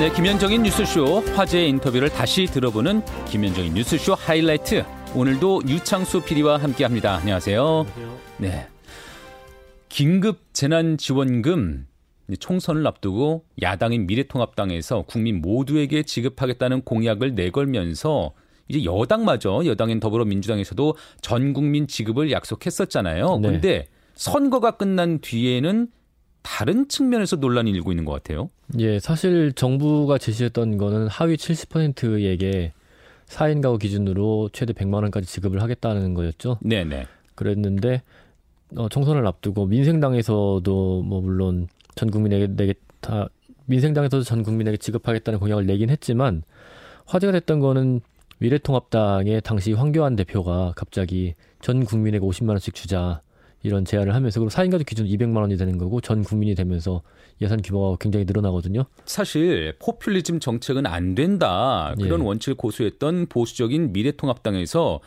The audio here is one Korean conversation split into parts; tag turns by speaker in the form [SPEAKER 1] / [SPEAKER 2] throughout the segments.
[SPEAKER 1] 네, 김현정인 뉴스쇼 화제의 인터뷰를 다시 들어보는 김현정인 뉴스쇼 하이라이트. 오늘도 유창수 PD와 함께합니다. 안녕하세요. 안녕하세요. 네, 긴급 재난 지원금 총선을 앞두고 야당인 미래통합당에서 국민 모두에게 지급하겠다는 공약을 내걸면서 이제 여당마저 여당인 더불어민주당에서도 전 국민 지급을 약속했었잖아요. 네. 그런데 선거가 끝난 뒤에는 다른 측면에서 논란이 일고 있는 것 같아요.
[SPEAKER 2] 예, 사실 정부가 제시했던 거는 하위 70%에게 4인 가구 기준으로 최대 100만 원까지 지급을 하겠다는 거였죠.
[SPEAKER 1] 네, 네.
[SPEAKER 2] 그랬는데 어, 총선을 앞두고 민생당에서도 뭐 물론 전 국민에게 내게 다 민생당에서도 전 국민에게 지급하겠다는 공약을 내긴 했지만 화제가 됐던 거는 미래통합당의 당시 황교안 대표가 갑자기 전 국민에게 50만 원씩 주자 이런 제안을 하면서 그리고 4인 가족 기준 200만 원이 되는 거고 전 국민이 되면서 예산 규모가 굉장히 늘어나거든요.
[SPEAKER 1] 사실 포퓰리즘 정책은 안 된다 그런 예. 원칙을 고수했던 보수적인 미래통합당에서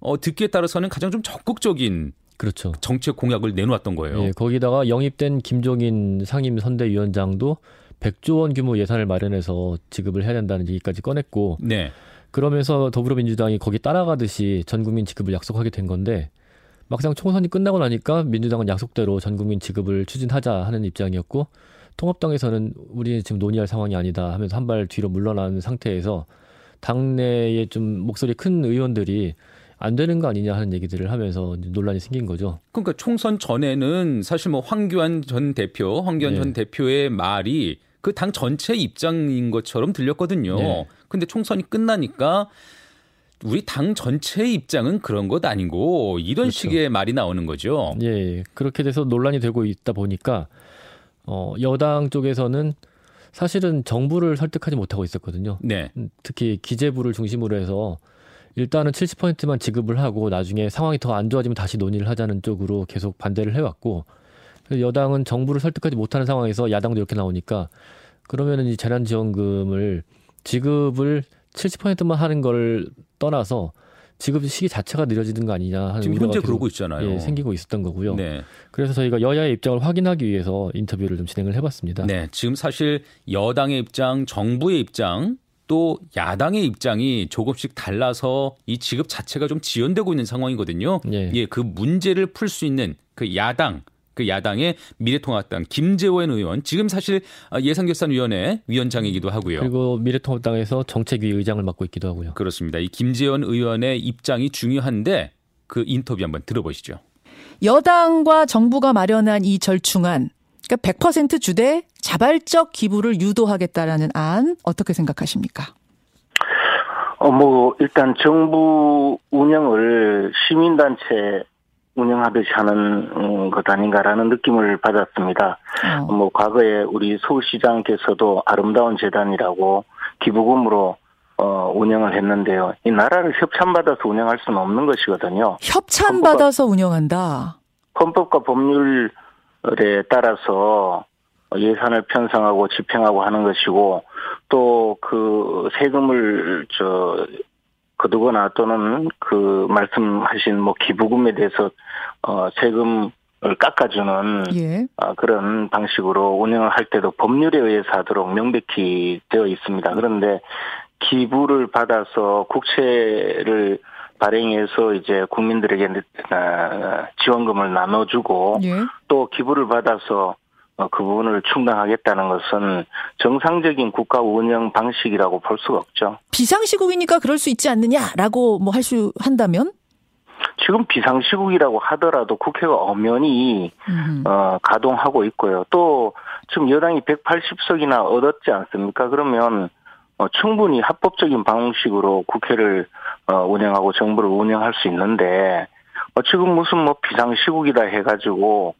[SPEAKER 1] 어, 듣기에 따라서는 가장 좀 적극적인
[SPEAKER 2] 그렇죠.
[SPEAKER 1] 정책 공약을 내놓았던 거예요.
[SPEAKER 2] 예, 거기다가 영입된 김종인 상임 선대위원장도 100조 원 규모 예산을 마련해서 지급을 해야 된다는 얘기까지 꺼냈고
[SPEAKER 1] 네.
[SPEAKER 2] 그러면서 더불어민주당이 거기 따라가듯이 전 국민 지급을 약속하게 된 건데 막상 총선이 끝나고 나니까 민주당은 약속대로 전 국민 지급을 추진하자 하는 입장이었고 통합당에서는 우리는 지금 논의할 상황이 아니다 하면서 한 발 뒤로 물러난 상태에서 당내에 좀 목소리 큰 의원들이 안 되는 거 아니냐 하는 얘기들을 하면서 논란이 생긴 거죠.
[SPEAKER 1] 그러니까 총선 전에는 사실 뭐 황교안 전 대표, 황교안 네. 전 대표의 말이 그 당 전체 입장인 것처럼 들렸거든요. 네. 근데 총선이 끝나니까 우리 당 전체의 입장은 그런 것 아니고 이런 그렇죠. 식의 말이 나오는 거죠.
[SPEAKER 2] 예, 그렇게 돼서 논란이 되고 있다 보니까 어, 여당 쪽에서는 사실은 정부를 설득하지 못하고 있었거든요.
[SPEAKER 1] 네.
[SPEAKER 2] 음, 특히 기재부를 중심으로 해서 일단은 70%만 지급을 하고 나중에 상황이 더 안 좋아지면 다시 논의를 하자는 쪽으로 계속 반대를 해왔고 여당은 정부를 설득하지 못하는 상황에서 야당도 이렇게 나오니까 그러면은 이 재난지원금을 지급을 70%만 하는 걸 떠나서 지급 시기 자체가 느려지는 거 아니냐 하는
[SPEAKER 1] 지금 현재 그러고 있잖아요.
[SPEAKER 2] 예, 생기고 있었던 거고요.
[SPEAKER 1] 네.
[SPEAKER 2] 그래서 저희가 여야의 입장을 확인하기 위해서 인터뷰를 좀 진행을 해봤습니다.
[SPEAKER 1] 네, 지금 사실 여당의 입장, 정부의 입장, 또 야당의 입장이 조금씩 달라서 이 지급 자체가 좀 지연되고 있는 상황이거든요.
[SPEAKER 2] 예,
[SPEAKER 1] 예 그 문제를 풀 수 있는 그 야당 그 야당의 미래통합당 김재원 의원 지금 사실 예산결산위원회 위원장이기도 하고요.
[SPEAKER 2] 그리고 미래통합당에서 정책위 의장을 맡고 있기도 하고요.
[SPEAKER 1] 그렇습니다. 이 김재원 의원의 입장이 중요한데 그 인터뷰 한번 들어보시죠.
[SPEAKER 3] 여당과 정부가 마련한 이 절충안 그러니까 100% 주대 자발적 기부를 유도하겠다라는 안 어떻게 생각하십니까?
[SPEAKER 4] 어, 뭐, 일단 정부 운영을 시민단체 운영하듯이 하는 음, 것 아닌가라는 느낌을 받았습니다. 어. 뭐 과거에 우리 서울시장께서도 아름다운 재단이라고 기부금으로 어, 운영을 했는데요. 이 나라를 협찬받아서 운영할 수는 없는 것이거든요.
[SPEAKER 3] 협찬받아서 운영한다.
[SPEAKER 4] 헌법과 법률에 따라서 예산을 편성하고 집행하고 하는 것이고 또 그 세금을 저 거두거나 또는 그 말씀하신 뭐 기부금에 대해서 어 세금을 깎아주는
[SPEAKER 3] 예.
[SPEAKER 4] 어, 그런 방식으로 운영을 할 때도 법률에 의해서 하도록 명백히 되어 있습니다. 그런데 기부를 받아서 국채를 발행해서 이제 국민들에게 어, 지원금을 나눠주고
[SPEAKER 3] 예.
[SPEAKER 4] 또 기부를 받아서 어, 그 부분을 충당하겠다는 것은 정상적인 국가 운영 방식이라고 볼 수가 없죠.
[SPEAKER 3] 비상시국이니까 그럴 수 있지 않느냐라고 뭐 할 수 한다면?
[SPEAKER 4] 지금 비상시국이라고 하더라도 국회가 엄연히 어, 가동하고 있고요. 또 지금 여당이 180석이나 얻었지 않습니까? 그러면 어, 충분히 합법적인 방식으로 국회를 어, 운영하고 정부를 운영할 수 있는데 어, 지금 무슨 뭐 비상시국이다 해가지고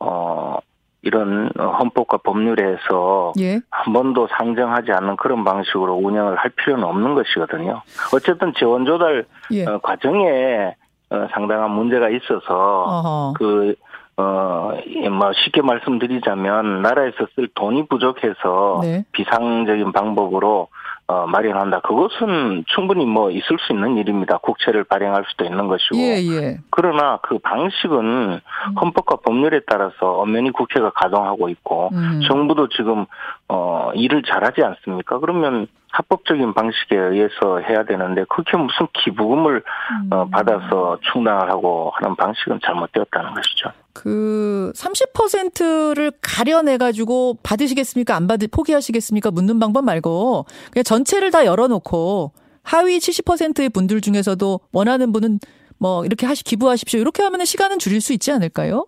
[SPEAKER 4] 어 이런 헌법과 법률에서
[SPEAKER 3] 예.
[SPEAKER 4] 한 번도 상정하지 않는 그런 방식으로 운영을 할 필요는 없는 것이거든요. 어쨌든 재원 조달 예. 어, 과정에 어, 상당한 문제가 있어서
[SPEAKER 3] 어허.
[SPEAKER 4] 그 어, 뭐 쉽게 말씀드리자면 나라에서 쓸 돈이 부족해서
[SPEAKER 3] 네.
[SPEAKER 4] 비상적인 방법으로 어, 마련한다. 그것은 충분히 뭐 있을 수 있는 일입니다. 국채를 발행할 수도 있는 것이고.
[SPEAKER 3] 예, 예.
[SPEAKER 4] 그러나 그 방식은 헌법과 법률에 따라서 엄연히 국회가 가동하고 있고 음. 정부도 지금 어 일을 잘하지 않습니까? 그러면 합법적인 방식에 의해서 해야 되는데 그게 무슨 기부금을 음. 어, 받아서 충당을 하고 하는 방식은 잘못되었다는 것이죠.
[SPEAKER 3] 그 30%를 가려내 가지고 받으시겠습니까? 안 받을 포기하시겠습니까? 묻는 방법 말고 그냥 전체를 다 열어놓고 하위 70%의 분들 중에서도 원하는 분은 뭐 이렇게 하시 기부하십시오. 이렇게 하면 시간은 줄일 수 있지 않을까요?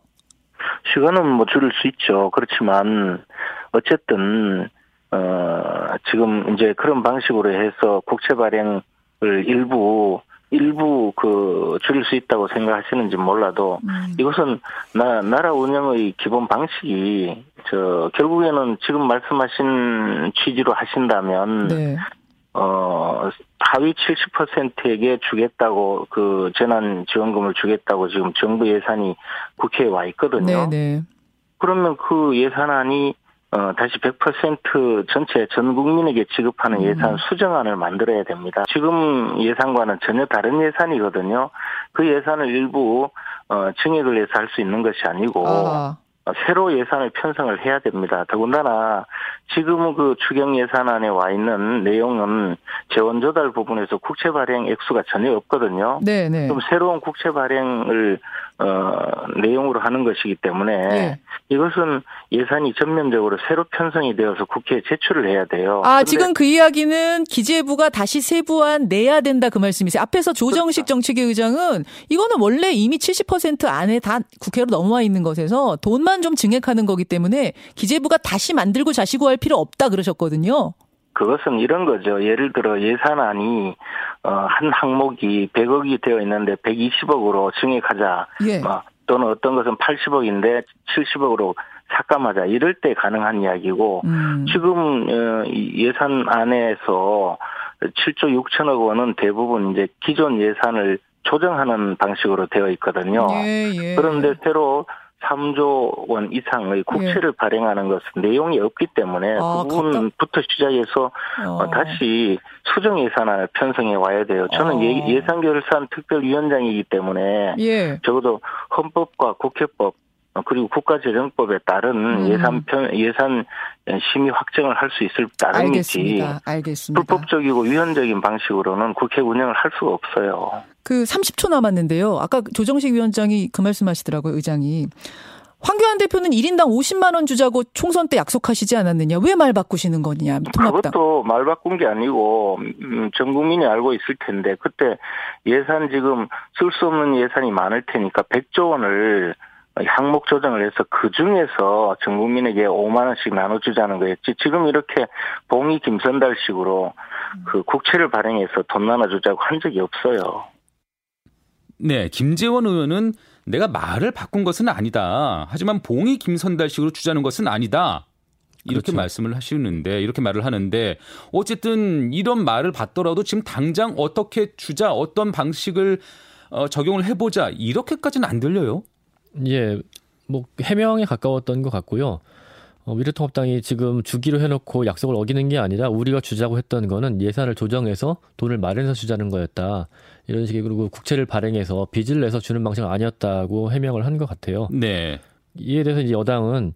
[SPEAKER 4] 시간은 뭐 줄일 수 있죠. 그렇지만 어쨌든 어 지금 이제 그런 방식으로 해서 국채 발행을 일부 일부 그 줄일 수 있다고 생각하시는지 몰라도 음. 이것은 나, 나라 운영의 기본 방식이 저 결국에는 지금 말씀하신 취지로 하신다면 네. 어 하위 70%에게 주겠다고 그 재난 지원금을 주겠다고 지금 정부 예산이 국회에 와 있거든요. 네네. 네. 그러면 그 예산안이 어, 다시 100% 전체 전 국민에게 지급하는 음. 예산 수정안을 만들어야 됩니다. 지금 예산과는 전혀 다른 예산이거든요. 그 예산을 일부 어, 증액을 해서 할 수 있는 것이 아니고 아. 새로 예산을 편성을 해야 됩니다. 더군다나 지금 그 추경 예산안에 와 있는 내용은 재원 조달 부분에서 국채 발행 액수가 전혀 없거든요. 네, 네. 그럼 새로운 국채 발행을 어, 내용으로 하는 것이기 때문에 네. 이것은 예산이 전면적으로 새로 편성이 되어서 국회에 제출을 해야 돼요.
[SPEAKER 3] 아, 지금 그 이야기는 기재부가 다시 세부안 내야 된다 그 말씀이세요. 앞에서 조정식 그렇죠. 정책위 의장은 이거는 원래 이미 70% 안에 다 국회로 넘어와 있는 것에서 돈만 좀 증액하는 거기 때문에 기재부가 다시 만들고 자시고 할 필요 없다 그러셨거든요.
[SPEAKER 4] 그것은 이런 거죠. 예를 들어 예산안이 어, 한 항목이 100억이 되어 있는데 120억으로 증액하자. 예. 뭐, 또는 어떤 것은 80억인데 70억으로 삭감하자. 이럴 때 가능한 이야기고 음. 지금 어, 예산안에서 7조 6천억 원은 대부분 이제 기존 예산을 조정하는 방식으로 되어 있거든요. 예, 예. 그런데 새로 3조 원 이상의 국채를 예. 발행하는 것은 내용이 없기 때문에 아, 그 부분부터 시작해서 어. 다시 수정 예산안을 편성해 와야 돼요. 저는 어. 예, 예산결산 특별위원장이기 때문에 예. 적어도 헌법과 국회법 그리고 국가재정법에 따른 음. 예산 편 예산 심의 확정을 할 수 있을 따름이지. 알겠습니다. 알겠습니다. 불법적이고 위헌적인 방식으로는 국회 운영을 할 수가 없어요.
[SPEAKER 3] 그 30초 남았는데요. 아까 조정식 위원장이 그 말씀하시더라고요, 의장이. 황교안 대표는 1인당 50만 원 주자고 총선 때 약속하시지 않았느냐? 왜 말 바꾸시는 거냐?
[SPEAKER 4] 통합당. 그것도 말 바꾼 게 아니고 음, 전 국민이 알고 있을 텐데 그때 예산 지금 쓸 수 없는 예산이 많을 테니까 100조 원을 항목 조정을 해서 그 중에서 전 국민에게 5만 원씩 나눠주자는 거였지. 지금 이렇게 봉이 김선달식으로 그 국채를 발행해서 돈 나눠주자고 한 적이 없어요.
[SPEAKER 1] 네, 김재원 의원은 내가 말을 바꾼 것은 아니다. 하지만 봉이 김선달식으로 주자는 것은 아니다. 이렇게 그렇죠. 말씀을 하시는데 이렇게 말을 하는데 어쨌든 이런 말을 받더라도 지금 당장 어떻게 주자 어떤 방식을 어, 적용을 해보자 이렇게까지는 안 들려요.
[SPEAKER 2] 예, 뭐 해명에 가까웠던 것 같고요. 어, 미래통합당이 지금 주기로 해놓고 약속을 어기는 게 아니라 우리가 주자고 했던 거는 예산을 조정해서 돈을 마련해서 주자는 거였다. 이런 식의 그리고 국채를 발행해서 빚을 내서 주는 방식은 아니었다고 해명을 한 것 같아요. 네. 이에 대해서 이제 여당은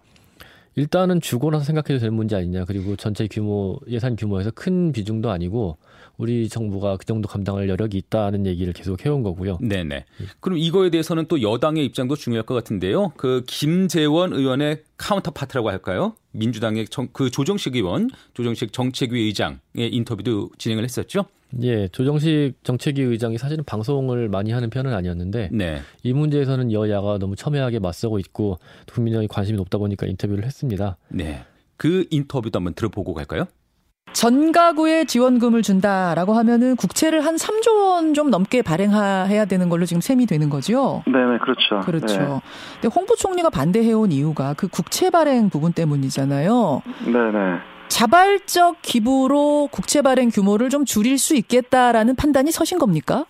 [SPEAKER 2] 일단은 주고 나서 생각해도 될 문제 아니냐. 그리고 전체 규모 예산 규모에서 큰 비중도 아니고 우리 정부가 그 정도 감당할 여력이 있다는 얘기를 계속 해온 거고요.
[SPEAKER 1] 네네. 그럼 이거에 대해서는 또 여당의 입장도 중요할 것 같은데요. 그 김재원 의원의 counterpart라고 할까요? 민주당의 정, 그 조정식 의원, 조정식 정책위 의장의 인터뷰도 진행을 했었죠.
[SPEAKER 2] 예, 조정식 정책위 의장이 사실은 방송을 많이 하는 편은 아니었는데 네. 이 문제에서는 여야가 너무 첨예하게 맞서고 있고 국민의 관심이 높다 보니까 인터뷰를 했습니다.
[SPEAKER 1] 네. 그 인터뷰도 한번 들어보고 갈까요?
[SPEAKER 3] 전 가구에 지원금을 준다라고 하면은 국채를 한 3조 원 좀 넘게 발행해야 되는 걸로 지금 셈이 되는 거죠.
[SPEAKER 4] 네, 네, 그렇죠.
[SPEAKER 3] 그렇죠. 네. 근데 홍 부총리가 반대해온 이유가 그 국채 발행 부분 때문이잖아요.
[SPEAKER 4] 네, 네.
[SPEAKER 3] 자발적 기부로 국채 발행 규모를 좀 줄일 수 있겠다라는 판단이 서신 겁니까?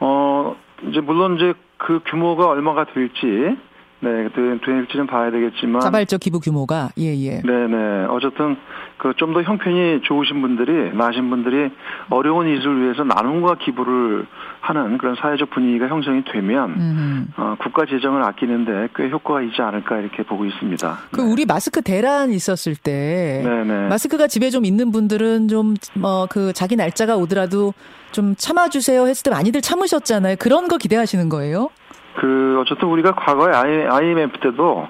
[SPEAKER 5] 어, 이제 물론 이제 그 규모가 얼마가 될지 네, 될지는 봐야 되겠지만
[SPEAKER 3] 자발적 기부 규모가 예 예.
[SPEAKER 5] 네 네. 어쨌든 그 좀 더 형편이 좋으신 분들이 나신 분들이 어려운 이웃을 위해서 나눔과 기부를 하는 그런 사회적 분위기가 형성이 되면 어, 국가 재정을 아끼는데 꽤 효과가 있지 않을까 이렇게 보고 있습니다.
[SPEAKER 3] 그 우리 마스크 대란 있었을 때 네네. 마스크가 집에 좀 있는 분들은 좀뭐그 자기 날짜가 오더라도 좀 참아주세요 했을 때 많이들 참으셨잖아요. 그런 거 기대하시는 거예요?
[SPEAKER 5] 그 어쨌든 우리가 과거에 IMF 때도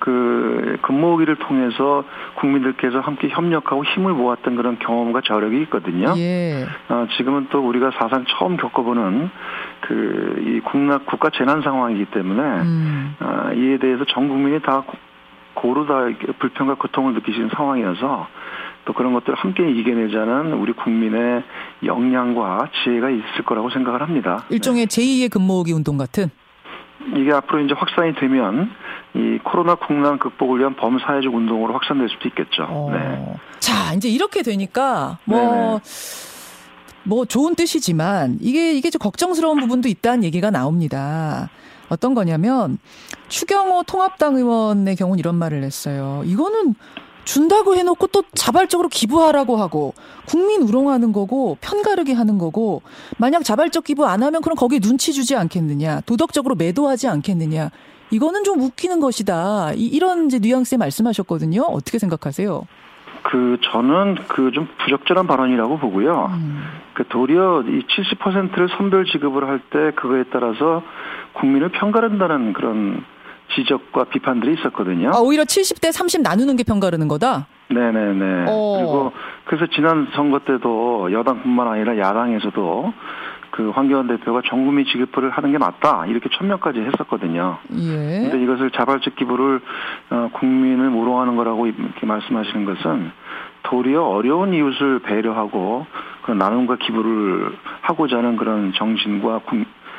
[SPEAKER 5] 그 근무기를 통해서 국민들께서 함께 협력하고 힘을 모았던 그런 경험과 저력이 있거든요. 예. 어, 지금은 또 우리가 사상 처음 겪어보는 그 이 국나 국가 재난 상황이기 때문에 음. 어, 이에 대해서 전 국민이 다 고루 다 불평과 고통을 느끼시는 상황이어서 또 그런 것들을 함께 이겨내자는 우리 국민의 역량과 지혜가 있을 거라고 생각을 합니다.
[SPEAKER 3] 일종의 네. 제2의 근무기 운동 같은?
[SPEAKER 5] 이게 앞으로 이제 확산이 되면 이 코로나 국난 극복을 위한 범사회적 운동으로 확산될 수도 있겠죠. 어. 네.
[SPEAKER 3] 자, 이제 이렇게 되니까 뭐. 뭐 좋은 뜻이지만 이게 이게 좀 걱정스러운 부분도 있다는 얘기가 나옵니다. 어떤 거냐면 추경호 통합당 의원의 경우는 이런 말을 했어요. 이거는 준다고 해놓고 또 자발적으로 기부하라고 하고 국민 우롱하는 거고 편가르기 하는 거고 만약 자발적 기부 안 하면 그럼 거기에 눈치 주지 않겠느냐 도덕적으로 매도하지 않겠느냐 이거는 좀 웃기는 것이다 이, 런 이제 뉘앙스에 말씀하셨거든요 어떻게 생각하세요?
[SPEAKER 5] 그 저는 그 좀 부적절한 발언이라고 보고요. 음. 그 도리어 이 70%를 선별 지급을 할 때 그거에 따라서 국민을 편가른다는 그런 지적과 비판들이 있었거든요.
[SPEAKER 3] 아, 오히려 70대 30 나누는 게 평가르는 거다?
[SPEAKER 5] 네네네. 어. 그리고 그래서 지난 선거 때도 여당뿐만 아니라 야당에서도 그 황교안 대표가 전 국민 지급을 하는 게 맞다 이렇게 천명까지 했었거든요. 예. 근데 이것을 자발적 기부를 어, 국민을 모롱하는 거라고 이렇게 말씀하시는 것은 도리어 어려운 이웃을 배려하고 그런 나눔과 기부를 하고자 하는 그런 정신과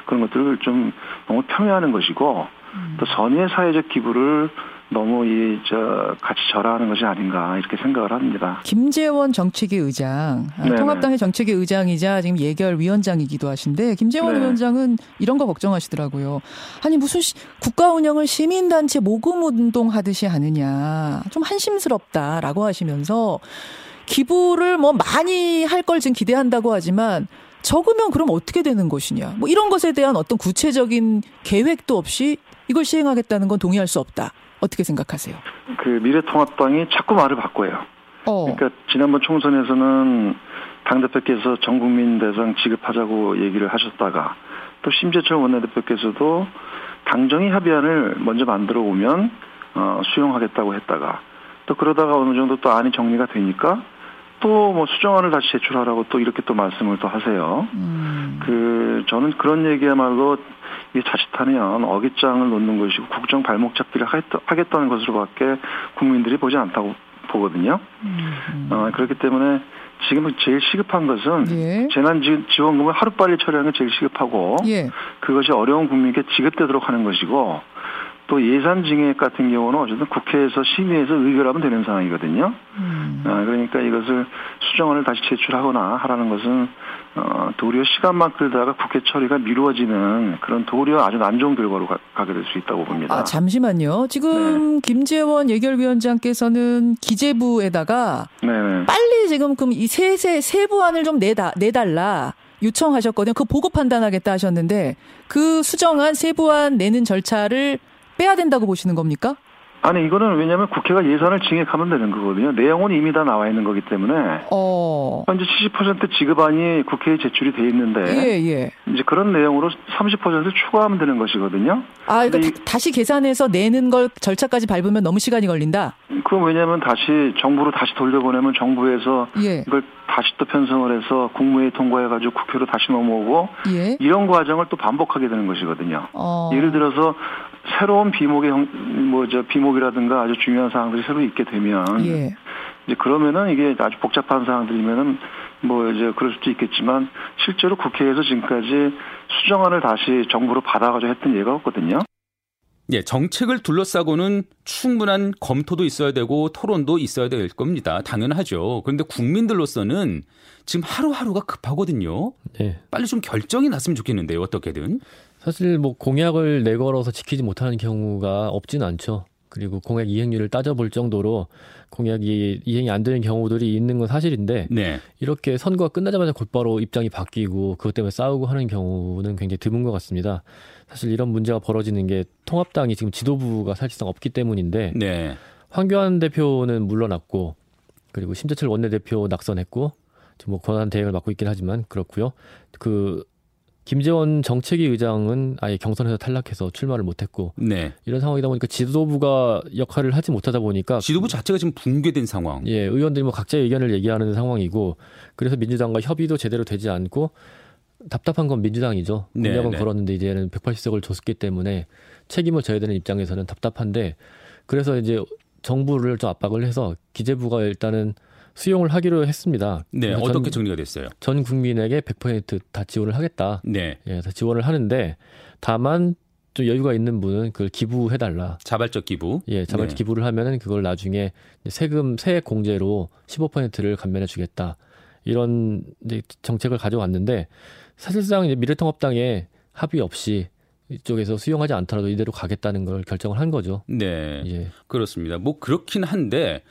[SPEAKER 5] 그런 것들을 좀 너무 폄훼하는 것이고 음. 또 선의의 사회적 기부를 너무 이 저 같이 절하하는 것이 아닌가 이렇게 생각을 합니다.
[SPEAKER 3] 김재원 정책위 의장, 아, 네네. 통합당의 정책위 의장이자 지금 예결 위원장이기도 하신데 김재원 네. 위원장은 이런 거 걱정하시더라고요. 아니 무슨 시, 국가 운영을 시민단체 모금 운동 하듯이 하느냐 좀 한심스럽다라고 하시면서 기부를 뭐 많이 할 걸 지금 기대한다고 하지만 적으면 그럼 어떻게 되는 것이냐. 뭐 이런 것에 대한 어떤 구체적인 계획도 없이 이걸 시행하겠다는 건 동의할 수 없다. 어떻게 생각하세요?
[SPEAKER 5] 그 미래통합당이 자꾸 말을 바꿔요. 어. 그러니까 지난번 총선에서는 당대표께서 전국민 대상 지급하자고 얘기를 하셨다가 또 심재철 원내대표께서도 당정이 합의안을 먼저 만들어 오면 어, 수용하겠다고 했다가 또 그러다가 어느 정도 또 안이 정리가 되니까 또 뭐 수정안을 다시 제출하라고 또 이렇게 또 말씀을 또 하세요. 음. 그 저는 그런 얘기야말로 이 자칫하면 어깃장을 놓는 것이고 국정 발목 잡기를 하겠다는 것으로밖에 국민들이 보지 않다고 보거든요. 음. 어, 그렇기 때문에 지금 제일 시급한 것은 예. 재난지원금을 하루빨리 처리하는 게 제일 시급하고 예. 그것이 어려운 국민에게 지급되도록 하는 것이고 또 예산 증액 같은 경우는 어쨌든 국회에서 심의해서 의결하면 되는 상황이거든요. 음. 아, 그러니까 이것을 수정안을 다시 제출하거나 하라는 것은 어, 도리어 시간만 끌다가 국회 처리가 미루어지는 그런 도리어 아주 안 좋은 결과로 가, 게 될 수 있다고 봅니다.
[SPEAKER 3] 아, 잠시만요. 지금 네. 김재원 예결위원장께서는 기재부에다가 네네. 빨리 지금 그럼 이 세세 세부안을 좀 내다 내달라. 요청하셨거든요. 그 보고 판단하겠다 하셨는데 그 수정안 세부안 내는 절차를 빼야 된다고 보시는 겁니까?
[SPEAKER 5] 아니 이거는 왜냐하면 국회가 예산을 증액하면 되는 거거든요. 내용은 이미 다 나와 있는 거기 때문에 어. 현재 70% 지급안이 국회에 제출이 돼 있는데 예, 예. 이제 그런 내용으로 30% 추가하면 되는 것이거든요.
[SPEAKER 3] 아, 그러니까 다, 시 계산해서 내는 걸 절차까지 밟으면 너무 시간이 걸린다.
[SPEAKER 5] 그건 왜냐하면 다시 정부로 다시 돌려보내면 정부에서 예. 이걸 다시 또 편성을 해서 국무회의 통과해가지고 국회로 다시 넘어오고 예. 이런 과정을 또 반복하게 되는 것이거든요. 어. 예를 들어서 새로운 비목의 뭐 저 비목이라든가 아주 중요한 사항들이 새로 있게 되면 예. 이제 그러면은 이게 아주 복잡한 사항들이면은 뭐 이제 그럴 수도 있겠지만 실제로 국회에서 지금까지 수정안을 다시 정부로 받아가지고 했던 예가 없거든요.
[SPEAKER 1] 예, 정책을 둘러싸고는 충분한 검토도 있어야 되고 토론도 있어야 될 겁니다. 당연하죠. 그런데 국민들로서는 지금 하루하루가 급하거든요. 네. 빨리 좀 결정이 났으면 좋겠는데요. 어떻게든.
[SPEAKER 2] 사실 뭐 공약을 내걸어서 지키지 못하는 경우가 없지는 않죠. 그리고 공약 이행률을 따져볼 정도로 공약이 이행이 안 되는 경우들이 있는 건 사실인데 네. 이렇게 선거가 끝나자마자 곧바로 입장이 바뀌고 그것 때문에 싸우고 하는 경우는 굉장히 드문 것 같습니다. 사실 이런 문제가 벌어지는 게 통합당이 지금 지도부가 사실상 없기 때문인데 네. 황교안 대표는 물러났고 그리고 심재철 원내대표 낙선했고 뭐 권한 대행을 맡고 있긴 하지만 그렇고요. 그 김재원 정책위 의장은 아예 경선에서 탈락해서 출마를 못했고 네. 이런 상황이다 보니까 지도부가 역할을 하지 못하다 보니까
[SPEAKER 1] 지도부 자체가 지금 붕괴된 상황.
[SPEAKER 2] 예, 의원들이 뭐 각자의 의견을 얘기하는 상황이고 그래서 민주당과 협의도 제대로 되지 않고 답답한 건 민주당이죠. 공약은 네, 네. 걸었는데 이제는 180석을 줬기 때문에 책임을 져야 되는 입장에서는 답답한데 그래서 이제 정부를 좀 압박을 해서 기재부가 일단은 수용을 하기로 했습니다.
[SPEAKER 1] 네, 어떻게 전, 정리가 됐어요?
[SPEAKER 2] 전 국민에게 100%다 지원을 하겠다. 네, 예, 다 지원을 하는데 다만 좀 여유가 있는 분은 그걸 기부해달라.
[SPEAKER 1] 자발적 기부.
[SPEAKER 2] 예, 자발적 네. 기부를 하면은 그걸 나중에 세금 세액 공제로 15%를 감면해주겠다. 이런 이제 정책을 가져왔는데 사실상 이제 미래통합당에 합의 없이 이쪽에서 수용하지 않더라도 이대로 가겠다는 걸 결정을 한 거죠.
[SPEAKER 1] 네, 예. 그렇습니다. 뭐 그렇긴 한데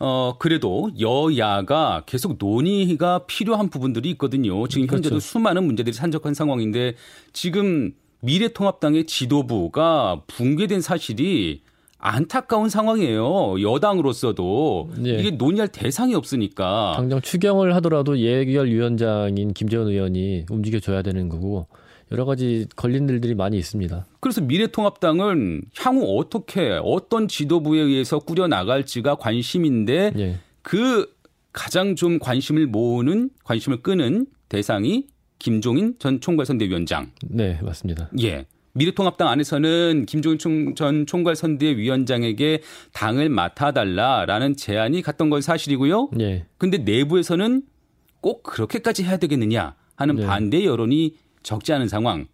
[SPEAKER 1] 어, 그래도 여야가 계속 논의가 필요한 부분들이 있거든요. 지금 그렇죠. 현재도 수많은 문제들이 산적한 상황인데 지금 미래통합당의 지도부가 붕괴된 사실이 안타까운 상황이에요. 여당으로서도 네. 이게 논의할 대상이 없으니까.
[SPEAKER 2] 당장 추경을 하더라도 예결위원장인 김재원 의원이 움직여줘야 되는 거고 여러 가지 걸린 일들이 많이 있습니다.
[SPEAKER 1] 그래서 미래통합당은 향후 어떻게 어떤 지도부에 의해서 꾸려 나갈지가 관심인데 예. 그 가장 좀 관심을 모으는 관심을 끄는 대상이 김종인 전 총괄선대위원장.
[SPEAKER 2] 네, 맞습니다.
[SPEAKER 1] 예. 미래통합당 안에서는 김종인 총, 전 총괄선대위원장에게 당을 맡아달라라는 제안이 갔던 건 사실이고요. 예. 근데 내부에서는 꼭 그렇게까지 해야 되겠느냐 하는 예. 반대 여론이 적지 않은 상황.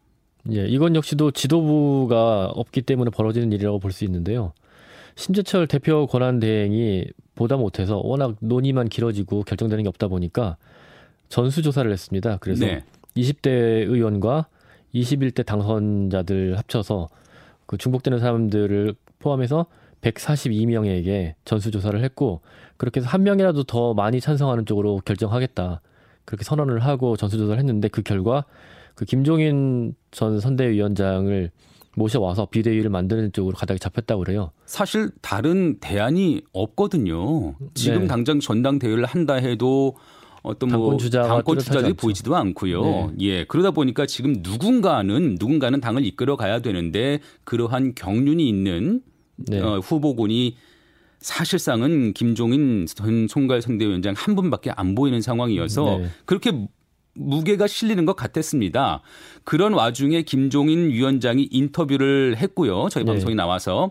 [SPEAKER 2] 예, 이건 역시도 지도부가 없기 때문에 벌어지는 일이라고 볼 수 있는데요. 심재철 대표 권한 대행이 보다 못해서 워낙 논의만 길어지고 결정되는 게 없다 보니까 전수 조사를 했습니다. 그래서 네. 20대 의원과 21대 당선자들 합쳐서 그 중복되는 사람들을 포함해서 142명에게 전수 조사를 했고 그렇게 해서 한 명이라도 더 많이 찬성하는 쪽으로 결정하겠다. 그렇게 선언을 하고 전수 조사를 했는데 그 결과 그 김종인 전 선대위원장을 모셔와서 비대위를 만드는 쪽으로 가닥이 잡혔다고 그래요.
[SPEAKER 1] 사실 다른 대안이 없거든요. 지금 네. 당장 전당대회를 한다 해도 어떤 뭐 당권 주자들이 보이지도 않고요. 네. 예. 그러다 보니까 지금 누군가는 누군가는 당을 이끌어 가야 되는데 그러한 경륜이 있는 네. 어, 후보군이 사실상은 김종인 전 총괄 선대위원장 한 분밖에 안 보이는 상황이어서 네. 그렇게 무게가 실리는 것 같았습니다. 그런 와중에 김종인 위원장이 인터뷰를 했고요. 저희 네. 방송에 나와서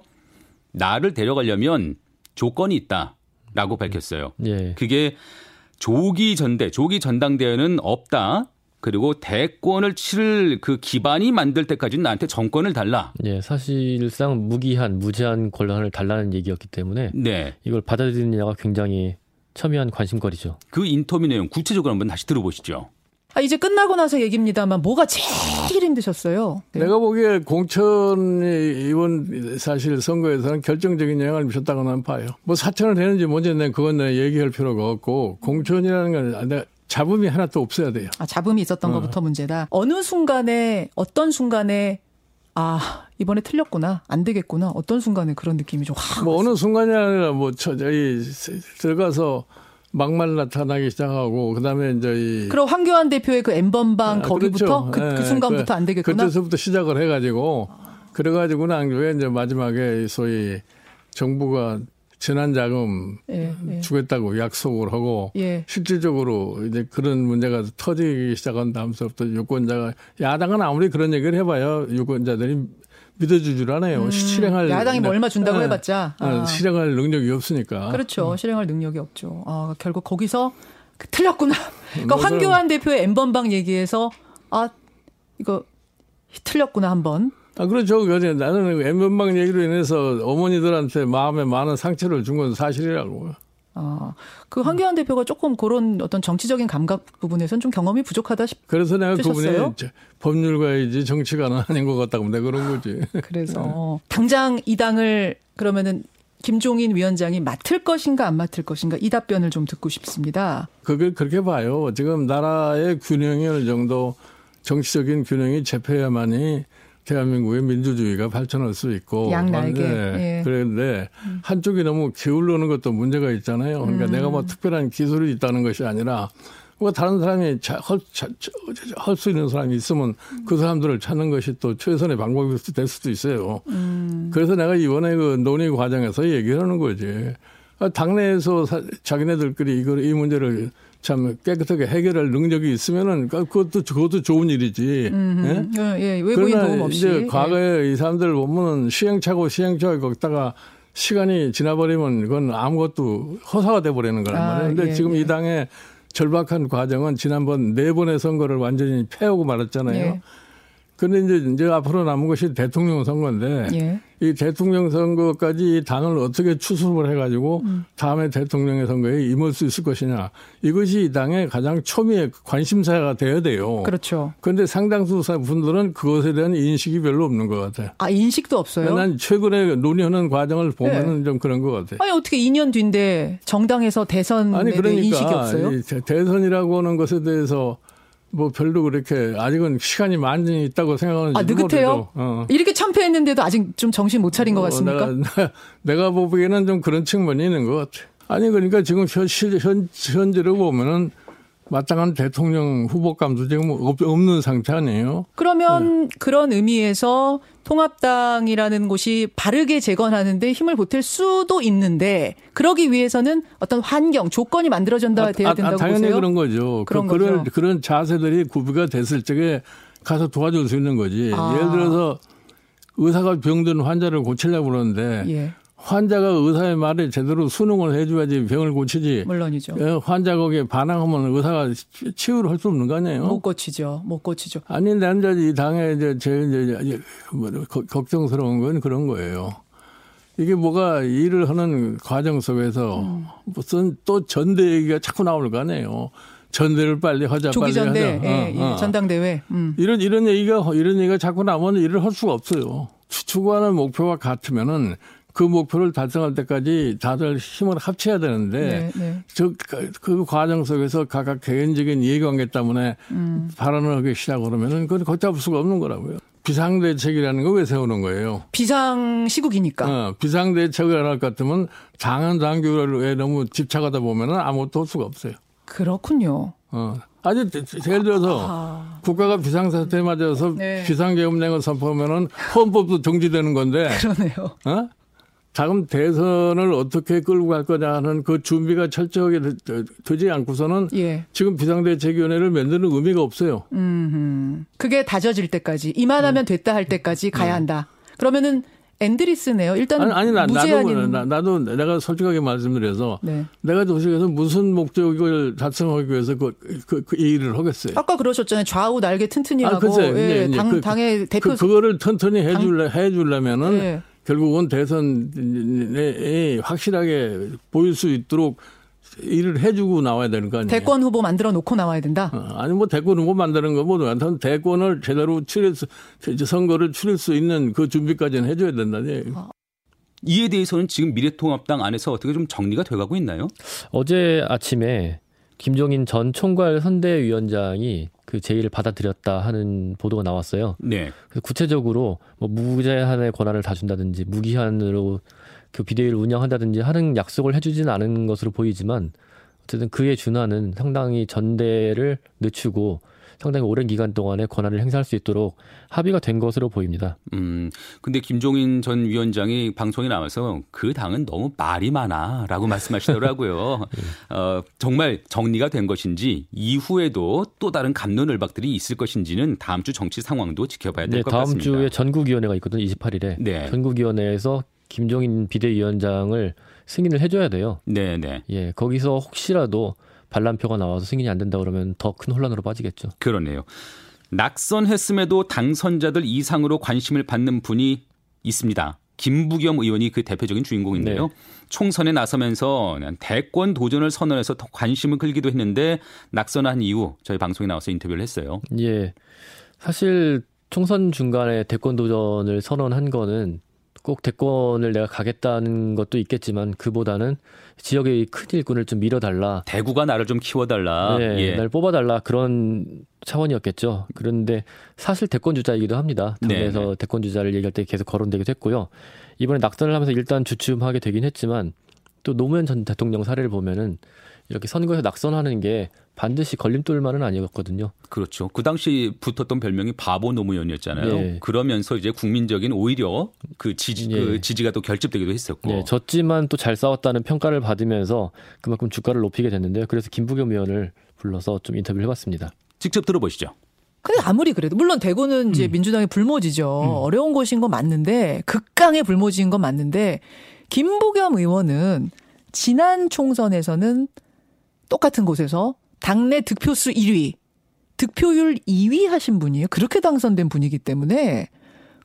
[SPEAKER 1] 나를 데려가려면 조건이 있다라고 밝혔어요. 네. 그게 조기 전대, 조기 전당대회는 없다. 그리고 대권을 치를 그 기반이 만들 때까지는 나한테 정권을 달라.
[SPEAKER 2] 예, 사실상 무기한 무제한 권한을 달라는 얘기였기 때문에 네. 이걸 받아들이느냐가 굉장히 첨예한 관심거리죠.
[SPEAKER 1] 그 인터뷰 내용 구체적으로 한번 다시 들어보시죠.
[SPEAKER 3] 아, 이제 끝나고 나서 얘기입니다만 뭐가 제일 힘드셨어요?
[SPEAKER 6] 네. 내가 보기에 공천이 이번 사실 선거에서는 결정적인 영향을 미쳤다고 나는 봐요. 뭐 사천을 되는지 뭔지 는 그건 내가 얘기할 필요가 없고 공천이라는 건 내가 잡음이 하나 또 없어야 돼요.
[SPEAKER 3] 아, 잡음이 있었던 어. 것부터 문제다. 어느 순간에 어떤 순간에 아 이번에 틀렸구나 안 되겠구나 어떤 순간에 그런 느낌이 좀 확.
[SPEAKER 6] 뭐 어느 순간이 아니라 뭐 저희 들어가서 막말 나타나기 시작하고 그다음에 이제 이
[SPEAKER 3] 그럼 황교안 대표의 그 엠번방 아, 거기부터 그렇죠. 그, 그, 예, 순간부터 그, 안 되겠구나.
[SPEAKER 6] 그때서부터 시작을 해가지고 그래가지고 난 뒤에 이제 마지막에 소위 정부가 재난 자금 예, 예. 주겠다고 약속을 하고 예. 실질적으로 이제 그런 문제가 터지기 시작한 다음서부터 유권자가 야당은 아무리 그런 얘기를 해봐요 유권자들이 믿어주질 않아요. 음, 실행할
[SPEAKER 3] 야당이 뭐 얼마 준다고 네, 해봤자
[SPEAKER 6] 아. 아. 실행할 능력이 없으니까.
[SPEAKER 3] 그렇죠. 음. 실행할 능력이 없죠. 아, 결국 거기서 그 틀렸구나. 그러니까 황교안 대표의 엠번방 얘기에서 아 이거 틀렸구나 한번.
[SPEAKER 6] 아 그렇죠. 그래 나는 엠번방 얘기로 인해서 어머니들한테 마음에 많은 상처를 준 건 사실이라고.
[SPEAKER 3] 아, 그 황교안 대표가 조금 그런 어떤 정치적인 감각 부분에선 좀 경험이 부족하다 싶.
[SPEAKER 6] 그래서 내가 그분이 법률가 이제 정치가는 아닌 것 같다고 내가 그런 거지.
[SPEAKER 3] 그래서 당장 이 당을 그러면은 김종인 위원장이 맡을 것인가 안 맡을 것인가 이 답변을 좀 듣고 싶습니다.
[SPEAKER 6] 그걸 그렇게 봐요. 지금 나라의 균형이 어느 정도 정치적인 균형이 잡혀야만이 대한민국의 민주주의가 발전할 수 있고
[SPEAKER 3] 양날개
[SPEAKER 6] 네. 예. 그런데 음. 한쪽이 너무 기울는 것도 문제가 있잖아요. 그러니까 음. 내가 뭐 특별한 기술이 있다는 것이 아니라 뭐 다른 사람이 할수 있는 사람이 있으면 그 사람들을 찾는 것이 또 최선의 방법이 될 수도 있어요. 음. 그래서 내가 이번에 그 논의 과정에서 얘기를 하는 거지. 아, 당내에서 자기네들끼리 이걸 이 문제를 참 깨끗하게 해결할 능력이 있으면은 그것도 그것도 좋은 일이지. 예?
[SPEAKER 3] 예, 예. 외부인 도움 없이.
[SPEAKER 6] 이제 과거에 예. 이 사람들 보면은 시행착오 시행착오 거기다가 시간이 지나버리면 그건 아무것도 허사가 돼버리는 거란 아, 말이에요. 근데 예, 지금 이 예. 당의 절박한 과정은 지난번 네 번의 선거를 완전히 패하고 말았잖아요. 예. 근데 이제, 이제 앞으로 남은 것이 대통령 선거인데 예. 이 대통령 선거까지 당을 어떻게 추습을 해가지고 음. 다음에 대통령의 선거에 임할 수 있을 것이냐 이것이 이 당의 가장 초미의 관심사가 되어야 돼요.
[SPEAKER 3] 그렇죠.
[SPEAKER 6] 그런데 상당수 분들은 그것에 대한 인식이 별로 없는 것 같아요.
[SPEAKER 3] 아 인식도 없어요?
[SPEAKER 6] 난 최근에 논의하는 과정을 보면은 네. 좀 그런 것 같아요.
[SPEAKER 3] 아니 어떻게 2년 뒤인데 정당에서 대선에 아니 그러니까 인식이 없어요?
[SPEAKER 6] 대선이라고 하는 것에 대해서 뭐 별로 그렇게 아직은 시간이 많이 있다고 생각하는지
[SPEAKER 3] 아 느긋해요? 어. 이렇게 참패했는데도 아직 좀 정신 못 차린 것 어, 같습니까?
[SPEAKER 6] 어, 내가, 내가 보기에는 좀 그런 측면이 있는 것 같아. 아니 그러니까 지금 현, 현, 현재로 보면은 마땅한 대통령 후보감도 지금 없는 상태 아니에요?
[SPEAKER 3] 그러면 네. 그런 의미에서 통합당이라는 곳이 바르게 재건하는데 힘을 보탤 수도 있는데 그러기 위해서는 어떤 환경, 조건이 만들어진다 아, 돼야 아, 된다고 아,
[SPEAKER 6] 당연히
[SPEAKER 3] 보세요?
[SPEAKER 6] 그런 거죠. 그, 그런 그, 그런, 그런 자세들이 구비가 됐을 적에 가서 도와줄 수 있는 거지. 아. 예를 들어서 의사가 병든 환자를 고치려고 그러는데 예. 환자가 의사의 말에 제대로 수능을 해줘야지 병을 고치지.
[SPEAKER 3] 물론이죠.
[SPEAKER 6] 예, 환자 거기에 반항하면 의사가 치유를 할 수 없는 거 아니에요?
[SPEAKER 3] 못 고치죠. 못 고치죠.
[SPEAKER 6] 아니, 난 이제 이 당에 이제 제일 이제 뭐 걱정스러운 건 그런 거예요. 이게 뭐가 일을 하는 과정 속에서 음. 무슨 또 전대 얘기가 자꾸 나올 거 아니에요. 전대를 빨리 하자,
[SPEAKER 3] 빨리
[SPEAKER 6] 전대,
[SPEAKER 3] 하자. 예, 어, 예, 어. 전당대회.
[SPEAKER 6] 음. 이런 이런 얘기가 이런 얘기가 자꾸 나오면 일을 할 수가 없어요. 추구하는 목표가 같으면은 그 목표를 달성할 때까지 다들 힘을 합쳐야 되는데 네, 네. 저그 그 과정 속에서 각각 개인적인 이해관계 때문에 음. 발언을 하기 시작하면은 그건 걷잡을 수가 없는 거라고요. 비상대책이라는 거 왜 세우는 거예요?
[SPEAKER 3] 비상 시국이니까.
[SPEAKER 6] 어, 비상대책을 할것 같으면 당규에 너무 집착하다 보면은 아무것도 할 수가 없어요.
[SPEAKER 3] 그렇군요.
[SPEAKER 6] 어. 아니, 예를 들어서 아. 국가가 비상사태에 맞아서 네. 비상계엄령을 선포하면은 헌법도 정지되는 건데.
[SPEAKER 3] 그러네요.
[SPEAKER 6] 어? 다음 대선을 어떻게 끌고 갈 거냐 하는 그 준비가 철저하게 되지 않고서는 예. 지금 비상대책위원회를 만드는 의미가 없어요.
[SPEAKER 3] 음, 그게 다져질 때까지 이만하면 네. 됐다 할 때까지 가야 네. 한다. 그러면은 엔드리스네요. 일단 아니, 아니 나,
[SPEAKER 6] 무제한인... 나도, 나도 내가 솔직하게 말씀드려서 네. 내가 도시에서 무슨 목적을 달성하기 위해서 그, 그, 그 일을 하겠어요.
[SPEAKER 3] 아까 그러셨잖아요. 좌우 날개 튼튼히 아, 하고 예, 당, 그, 당의 대표
[SPEAKER 6] 그, 그거를 튼튼히 해줄래 해주려면은 예. 결국은 대선에 확실하게 보일 수 있도록 일을 해주고 나와야 되는 거 아니에요?
[SPEAKER 3] 대권 후보 만들어 놓고 나와야 된다? 어,
[SPEAKER 6] 아니, 뭐 대권 후보 만드는 거 뭐든 대권을 제대로 치를 수, 선거를 치를 수 있는 그 준비까지는 해줘야 된다니. 아.
[SPEAKER 1] 이에 대해서는 지금 미래통합당 안에서 어떻게 좀 정리가 돼가고 있나요?
[SPEAKER 2] 어제 아침에 김종인 전 총괄 선대위원장이 그 제의를 받아들였다 하는 보도가 나왔어요. 네. 그래서 구체적으로 뭐 무제한의 권한을 다 준다든지 무기한으로 그 비대위를 운영한다든지 하는 약속을 해주지는 않은 것으로 보이지만 어쨌든 그에 준하는 상당히 전대를 늦추고 상당히 오랜 기간 동안에 권한을 행사할 수 있도록 합의가 된 것으로 보입니다.
[SPEAKER 1] 음, 근데 김종인 전 위원장이 방송에 나와서 그 당은 너무 말이 많아라고 말씀하시더라고요. 네. 어, 정말 정리가 된 것인지 이후에도 또 다른 감론을박들이 있을 것인지는 다음 주 정치 상황도 지켜봐야 될것 네,
[SPEAKER 2] 같습니다. 다음 주에 전국위원회가 있거든요. 28일에 네. 전국위원회에서 김종인 비대위원장을 승인을 해줘야 돼요. 네, 네. 예, 거기서 혹시라도 반란표가 나와서 승인이 안 된다 그러면 더 큰 혼란으로 빠지겠죠.
[SPEAKER 1] 그러네요. 낙선했음에도 당선자들 이상으로 관심을 받는 분이 있습니다. 김부겸 의원이 그 대표적인 주인공인데요. 네. 총선에 나서면서 대권 도전을 선언해서 더 관심을 끌기도 했는데 낙선한 이후 저희 방송에 나와서 인터뷰를 했어요.
[SPEAKER 2] 예. 사실 총선 중간에 대권 도전을 선언한 거는 꼭 대권을 내가 가겠다는 것도 있겠지만 그보다는 지역의 큰 일꾼을 좀 밀어달라.
[SPEAKER 1] 대구가 나를 좀 키워달라.
[SPEAKER 2] 네, 예. 날 뽑아달라 그런 차원이었겠죠. 그런데 사실 대권 주자이기도 합니다. 당내에서 네. 대권 주자를 얘기할 때 계속 거론되기도 했고요. 이번에 낙선을 하면서 일단 주춤하게 되긴 했지만 또 노무현 전 대통령 사례를 보면은 이렇게 선거에서 낙선하는 게 반드시 걸림돌만은 아니었거든요.
[SPEAKER 1] 그렇죠. 그 당시 붙었던 별명이 바보 노무현이었잖아요. 예. 그러면서 이제 국민적인 오히려 그 지지 예. 그 지지가 또 결집되기도 했었고.
[SPEAKER 2] 예. 졌지만 또 잘 싸웠다는 평가를 받으면서 그만큼 주가를 높이게 됐는데요. 그래서 김부겸 의원을 불러서 좀 인터뷰를 해봤습니다.
[SPEAKER 1] 직접 들어보시죠.
[SPEAKER 3] 근데 아무리 그래도 물론 대구는 이제 음. 민주당의 불모지죠. 음. 어려운 곳인 건 맞는데 극강의 불모지인 건 맞는데 김부겸 의원은 지난 총선에서는 똑같은 곳에서 당내 득표수 1위, 득표율 2위 하신 분이에요. 그렇게 당선된 분이기 때문에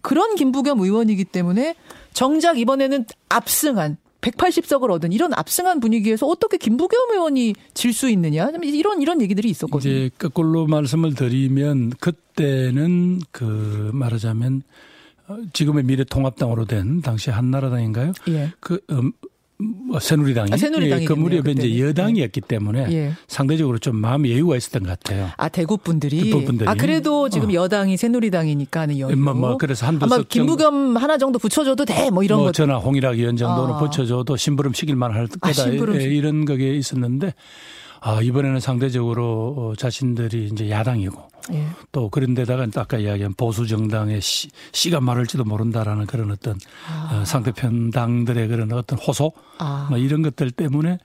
[SPEAKER 3] 그런 김부겸 의원이기 때문에 정작 이번에는 압승한 180석을 얻은 이런 압승한 분위기에서 어떻게 김부겸 의원이 질 수 있느냐 이런 이런 얘기들이 있었거든요.
[SPEAKER 7] 이제 거꾸로 말씀을 드리면 그때는 그 말하자면 어, 지금의 미래통합당으로 된 당시 한나라당인가요? 예. 그 음, 뭐 새누리당이, 아, 새누리당이 예, 그 무렵에 이제 여당이었기 때문에 예. 상대적으로 좀 마음의 여유가 있었던 것 같아요.
[SPEAKER 3] 아 대구 분들이. 아 그래도 지금 어. 여당이 새누리당이니까는 여유. 뭐,
[SPEAKER 7] 뭐 그래서 한두
[SPEAKER 3] 아마 김부겸 하나 정도 붙여줘도 돼. 뭐 이런 뭐 거.
[SPEAKER 7] 전화 홍일학 의원 정도는 아. 붙여줘도 심부름 시킬만 할 아, 거다. 아, 예, 이런 거게 있었는데 아, 이번에는 상대적으로 어, 자신들이 이제 야당이고 예. 또 그런데다가 아까 이야기한 보수 정당의 씨, 씨가 마를지도 모른다라는 그런 어떤 아. 어, 상대편 당들의 그런 어떤 호소 아. 뭐 이런 것들 때문에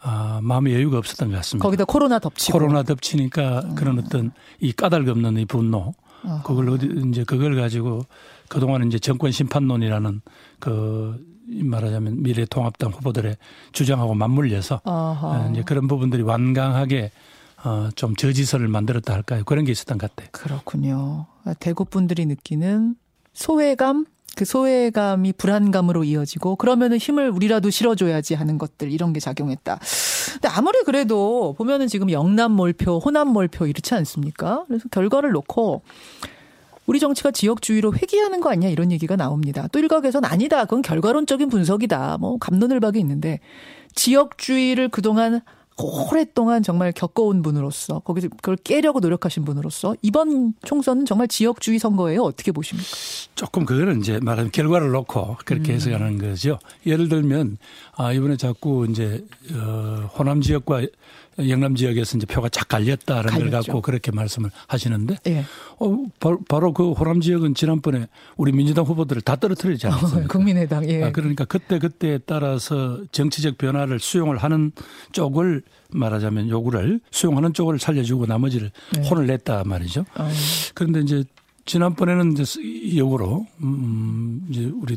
[SPEAKER 7] 아, 마음의 여유가 없었던 것 같습니다.
[SPEAKER 3] 거기다 코로나 덮치고
[SPEAKER 7] 코로나 덮치니까 음. 그런 어떤 이 까닭 없는 이 분노 어 그걸 어디 이제 그걸 가지고 그동안 이제 정권 심판론이라는 그 말하자면 미래통합당 후보들의 주장하고 맞물려서 어허. 이제 그런 부분들이 완강하게 어, 좀 저지선을 만들었다 할까요? 그런 게 있었던 것 같아요.
[SPEAKER 3] 그렇군요. 대구 분들이 느끼는 소외감, 그 소외감이 불안감으로 이어지고 그러면은 힘을 우리라도 실어줘야지 하는 것들 이런 게 작용했다. 근데 아무리 그래도 보면은 지금 영남 몰표, 호남 몰표 이렇지 않습니까? 그래서 결과를 놓고 우리 정치가 지역주의로 회귀하는 거 아니냐 이런 얘기가 나옵니다. 또 일각에서는 아니다. 그건 결과론적인 분석이다. 뭐 감론을박이 있는데 지역주의를 그동안 오랫동안 정말 겪어온 분으로서 거기서 그걸 깨려고 노력하신 분으로서 이번 총선은 정말 지역주의 선거예요. 어떻게 보십니까?
[SPEAKER 7] 조금 그거는 이제 말하면 결과를 놓고 그렇게 음. 해석하는 거죠. 예를 들면 아 이번에 자꾸 이제 어 호남 지역과 영남 지역에서 이제 표가 쫙 갈렸다라는 갈렸죠. 걸 갖고 그렇게 말씀을 하시는데 예. 어, 바로 그 호남 지역은 지난번에 우리 민주당 후보들을 다 떨어뜨리지 않았습니까?
[SPEAKER 3] 어, 국민의당 예.
[SPEAKER 7] 아, 그러니까 그때 그때에 따라서 정치적 변화를 수용을 하는 쪽을 말하자면 요구를 수용하는 쪽을 살려주고 나머지를 네. 혼을 냈다 말이죠. 어. 그런데 이제 지난번에는 이제 역으로 음 이제 우리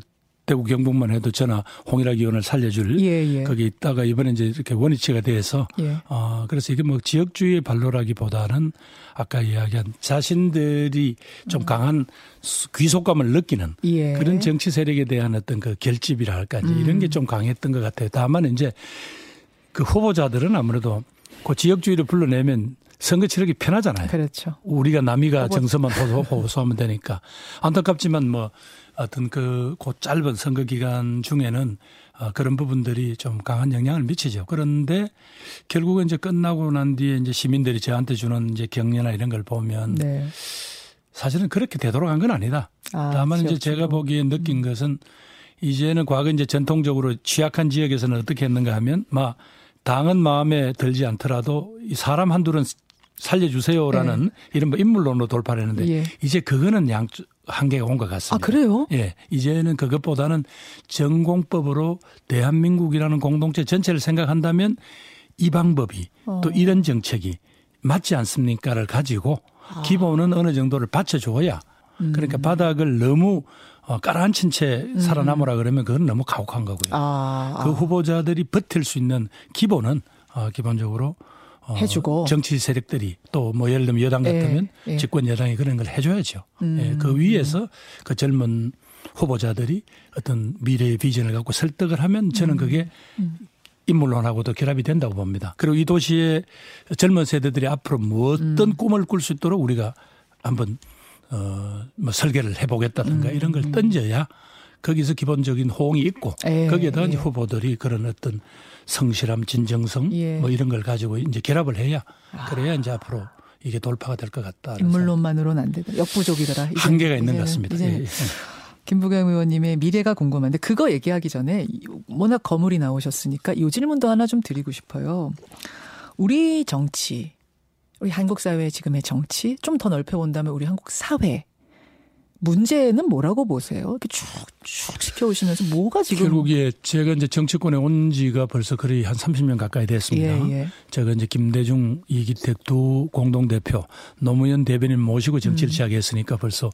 [SPEAKER 7] 대구 경북만 해도 전화 홍일학 의원을 살려줄 예, 예. 거기 있다가 이번에 이제 이렇게 원위치가 돼서 예. 어 그래서 이게 뭐 지역주의 발로라기보다는 아까 이야기한 자신들이 좀 음. 강한 귀속감을 느끼는 예. 그런 정치 세력에 대한 어떤 그 결집이라 할까 음. 이런 게 좀 강했던 것 같아요. 다만 이제 그 후보자들은 아무래도 그 지역주의를 불러내면 선거 치르기 편하잖아요.
[SPEAKER 3] 그렇죠.
[SPEAKER 7] 우리가 남이가 정서만 호소하면 되니까 안타깝지만 뭐 어떤 그 곧 짧은 선거 기간 중에는 어, 그런 부분들이 좀 강한 영향을 미치죠. 그런데 결국은 이제 끝나고 난 뒤에 이제 시민들이 저한테 주는 이제 격려나 이런 걸 보면 네. 사실은 그렇게 되돌아간 건 아니다. 아, 다만 이제 제가 보기에 느낀 음. 것은 이제는 과거 이제 전통적으로 취약한 지역에서는 어떻게 했는가 하면 막 당은 마음에 들지 않더라도 이 사람 한둘은 살려주세요라는 네. 이런 뭐 인물론으로 돌파를 했는데 예. 이제 그거는 양 한계가 온 것 같습니다.
[SPEAKER 3] 아, 그래요?
[SPEAKER 7] 예. 이제는 그것보다는 전공법으로 대한민국이라는 공동체 전체를 생각한다면 이 방법이 어. 또 이런 정책이 맞지 않습니까를 가지고 아. 기본은 어느 정도를 받쳐줘야 음. 그러니까 바닥을 너무 어, 깔아앉힌 채 음. 살아남으라 그러면 그건 너무 가혹한 거고요. 아. 그 후보자들이 버틸 수 있는 기본은 어, 기본적으로
[SPEAKER 3] 어, 해주고
[SPEAKER 7] 정치 세력들이 또 뭐 예를 들면 여당 예, 같으면 예, 예. 집권 여당이 그런 걸 해줘야죠. 음. 예, 그 위에서 그 젊은 후보자들이 어떤 미래의 비전을 갖고 설득을 하면 저는 그게 음. 인물론하고도 결합이 된다고 봅니다. 그리고 이 도시의 젊은 세대들이 앞으로 뭐 어떤 음. 꿈을 꿀 수 있도록 우리가 한번 어, 뭐 설계를 해보겠다든가 음. 이런 걸 던져야 거기서 기본적인 호응이 있고 에, 예, 거기에다 예. 후보들이 그런 어떤 성실함, 진정성 예. 뭐 이런 걸 가지고 이제 결합을 해야 아. 그래야 이제 앞으로 이게 돌파가 될 것 같다.
[SPEAKER 3] 인물론만으로는 안 되다. 역부족이더라.
[SPEAKER 7] 한계가 있는 것 같습니다. 이제 예.
[SPEAKER 3] 김부겸 의원님의 미래가 궁금한데 그거 얘기하기 전에 워낙 거물이 나오셨으니까 이 질문도 하나 좀 드리고 싶어요. 우리 정치, 우리 한국 사회의 지금의 정치 좀 더 넓혀 본다면 우리 한국 사회 문제는 뭐라고 보세요? 이렇게 쭉쭉 지켜오시면서 뭐가 지금
[SPEAKER 7] 결국 에 제가 이제 정치권에 온 지가 벌써 거의 한 30년 가까이 됐습니다. 예, 예. 제가 이제 김대중, 이기택 두 공동 대표, 노무현 대변인 모시고 정치를 음. 시작했으니까 벌써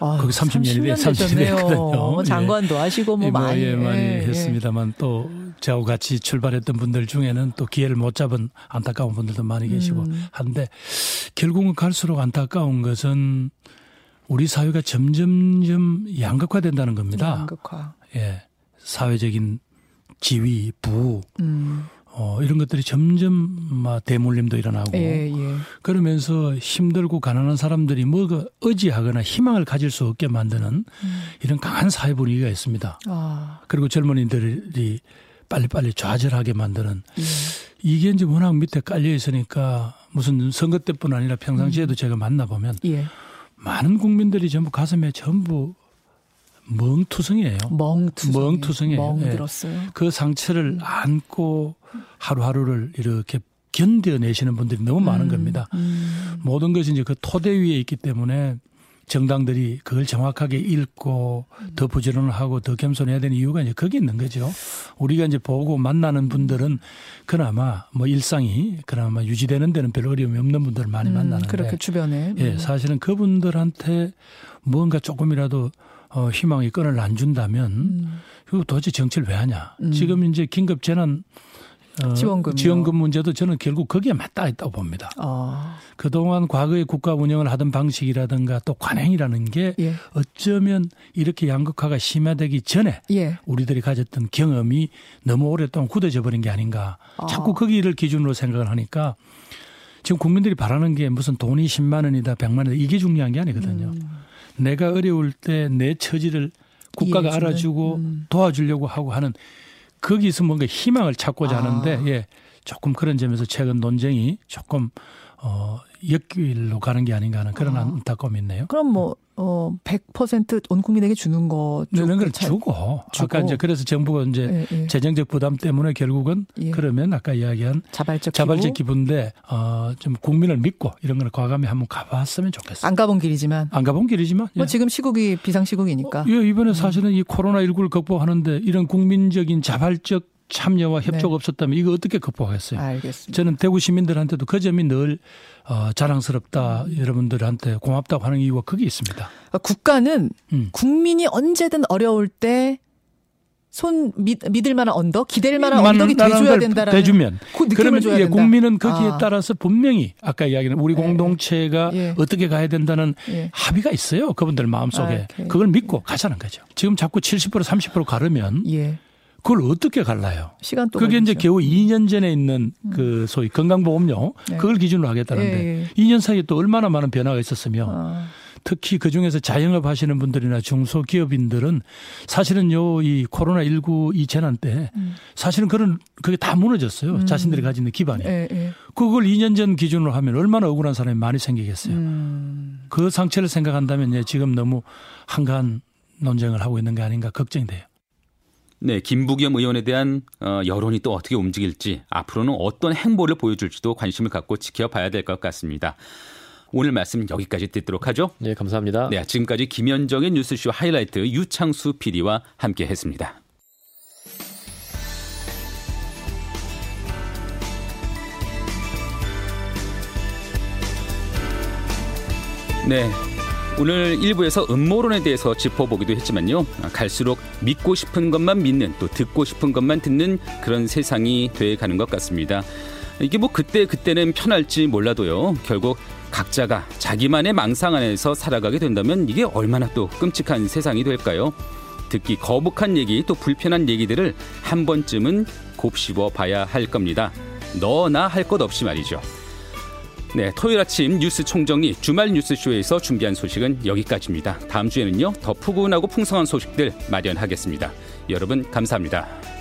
[SPEAKER 7] 아, 거기 30년이 돼 30년 됐거든요.
[SPEAKER 3] 예. 장관도 예. 하시고 뭐 예, 많이
[SPEAKER 7] 예, 많이 했습니다만 또 저하고 같이 출발했던 분들 중에는 또 기회를 못 잡은 안타까운 분들도 많이 계시고 음. 한데 결국은 갈수록 안타까운 것은 우리 사회가 점점점 양극화된다는 겁니다.
[SPEAKER 3] 양극화.
[SPEAKER 7] 예. 사회적인 지위, 부, 음. 어, 이런 것들이 점점 막 대물림도 일어나고 예, 예. 그러면서 힘들고 가난한 사람들이 뭐가 의지하거나 희망을 가질 수 없게 만드는 음. 이런 강한 사회 분위기가 있습니다. 아. 그리고 젊은이들이 빨리빨리 좌절하게 만드는 예. 이게 이제 워낙 밑에 깔려 있으니까 무슨 선거 때뿐 아니라 평상시에도 음. 제가 만나보면 예. 많은 국민들이 전부 가슴에 전부 멍투성이에요.
[SPEAKER 3] 멍투성. 멍투성이에요. 멍들었어요. 예.
[SPEAKER 7] 그 상처를 안고 하루하루를 이렇게 견뎌내시는 분들이 너무 많은 음, 겁니다. 음. 모든 것이 이제 그 토대 위에 있기 때문에 정당들이 그걸 정확하게 읽고 더 부지런을 하고 더 겸손해야 되는 이유가 이제 거기 있는 거죠. 우리가 이제 보고 만나는 분들은 그나마 뭐 일상이 그나마 유지되는 데는 별 어려움이 없는 분들 을 많이 음, 만나는데
[SPEAKER 3] 그렇게 주변에
[SPEAKER 7] 예, 사실은 그분들한테 뭔가 조금이라도 어, 희망의 끈을 안 준다면 음. 그거 도대체 정치를 왜 하냐. 음. 지금 이제 긴급 재난
[SPEAKER 3] 어, 지원금
[SPEAKER 7] 지원금 문제도 저는 결국 거기에 맞닿아 있다고 봅니다. 아. 그동안 과거에 국가 운영을 하던 방식이라든가 또 관행이라는 게 예. 어쩌면 이렇게 양극화가 심화되기 전에 예. 우리들이 가졌던 경험이 너무 오랫동안 굳어져 버린 게 아닌가. 아. 자꾸 거기를 기준으로 생각을 하니까 지금 국민들이 바라는 게 무슨 돈이 10만 원이다 100만 원이다 이게 중요한 게 아니거든요. 음. 내가 어려울 때 내 처지를 국가가 알아주고 음. 도와주려고 하고 하는 거기서 뭔가 희망을 찾고자 아. 하는데 예. 조금 그런 점에서 최근 논쟁이 조금 어 역길로 가는 게 아닌가 하는 그런 아. 안타까움이 있네요.
[SPEAKER 3] 그럼 뭐 어, 100%온 국민에게 주는 거
[SPEAKER 7] 주는 걸 주고. 주고. 아까 이제 그래서 정부가 이제 예, 예. 재정적 부담 때문에 결국은 예. 그러면 아까 이야기한
[SPEAKER 3] 자발적,
[SPEAKER 7] 자발적 기부인데 어, 좀 국민을 믿고 이런 걸 과감히 한번 가봤으면 좋겠어요.
[SPEAKER 3] 안 가본 길이지만.
[SPEAKER 7] 안 가본 길이지만.
[SPEAKER 3] 뭐 예. 지금 시국이 비상 시국이니까. 어,
[SPEAKER 7] 예, 이번에 음. 사실은 이 코로나 19를 극복하는데 이런 국민적인 자발적 참여와 협조가 네. 없었다면 이거 어떻게 극복하겠어요?
[SPEAKER 3] 알겠습니다.
[SPEAKER 7] 저는 대구 시민들한테도 그 점이 늘 어, 자랑스럽다. 음. 여러분들한테 고맙다고 하는 이유가 그게 있습니다.
[SPEAKER 3] 그러니까 국가는 음. 국민이 언제든 어려울 때 손 믿, 믿을 만한 언덕, 기댈 만한 언덕이 돼줘야 된다라는
[SPEAKER 7] 대주면 그 그러면 줘야 예, 국민은 거기에 아. 따라서 분명히 아까 이야기는 우리 네. 공동체가 예. 어떻게 가야 된다는 예. 합의가 있어요. 그분들 마음속에 아, 그걸 믿고 가자는 거죠. 지금 자꾸 70% 30% 가르면 예. 그걸 어떻게 갈라요?
[SPEAKER 3] 시간 또
[SPEAKER 7] 그게 걸리죠. 이제 겨우 2년 전에 있는 음. 그 소위 건강보험료 네. 그걸 기준으로 하겠다는데 예, 예. 2년 사이에 또 얼마나 많은 변화가 있었으며 아. 특히 그 중에서 자영업 하시는 분들이나 중소기업인들은 사실은 요 이 코로나 19 이 재난 때 음. 사실은 그런 그게 다 무너졌어요. 음. 자신들이 가진 기반이. 예, 예. 그걸 2년 전 기준으로 하면 얼마나 억울한 사람이 많이 생기겠어요. 음. 그 상처를 생각한다면 예, 지금 너무 한가한 논쟁을 하고 있는 게 아닌가 걱정이 돼요.
[SPEAKER 1] 네, 김부겸 의원에 대한 어, 여론이 또 어떻게 움직일지 앞으로는 어떤 행보를 보여줄지도 관심을 갖고 지켜봐야 될 것 같습니다. 오늘 말씀 여기까지 듣도록 하죠.
[SPEAKER 2] 네, 감사합니다.
[SPEAKER 1] 네, 지금까지 김현정의 뉴스쇼 하이라이트 유창수 PD와 함께했습니다. 네, 오늘 1부에서 음모론에 대해서 짚어보기도 했지만요. 갈수록 믿고 싶은 것만 믿는 또 듣고 싶은 것만 듣는 그런 세상이 돼 가는 것 같습니다. 이게 뭐 그때 그때는 편할지 몰라도요. 결국 각자가 자기만의 망상 안에서 살아가게 된다면 이게 얼마나 또 끔찍한 세상이 될까요? 듣기 거북한 얘기 또 불편한 얘기들을 한 번쯤은 곱씹어 봐야 할 겁니다. 너나 할 것 없이 말이죠. 네, 토요일 아침 뉴스 총정리 주말 뉴스쇼에서 준비한 소식은 여기까지입니다. 다음 주에는요, 더 푸근하고 풍성한 소식들 마련하겠습니다. 여러분, 감사합니다.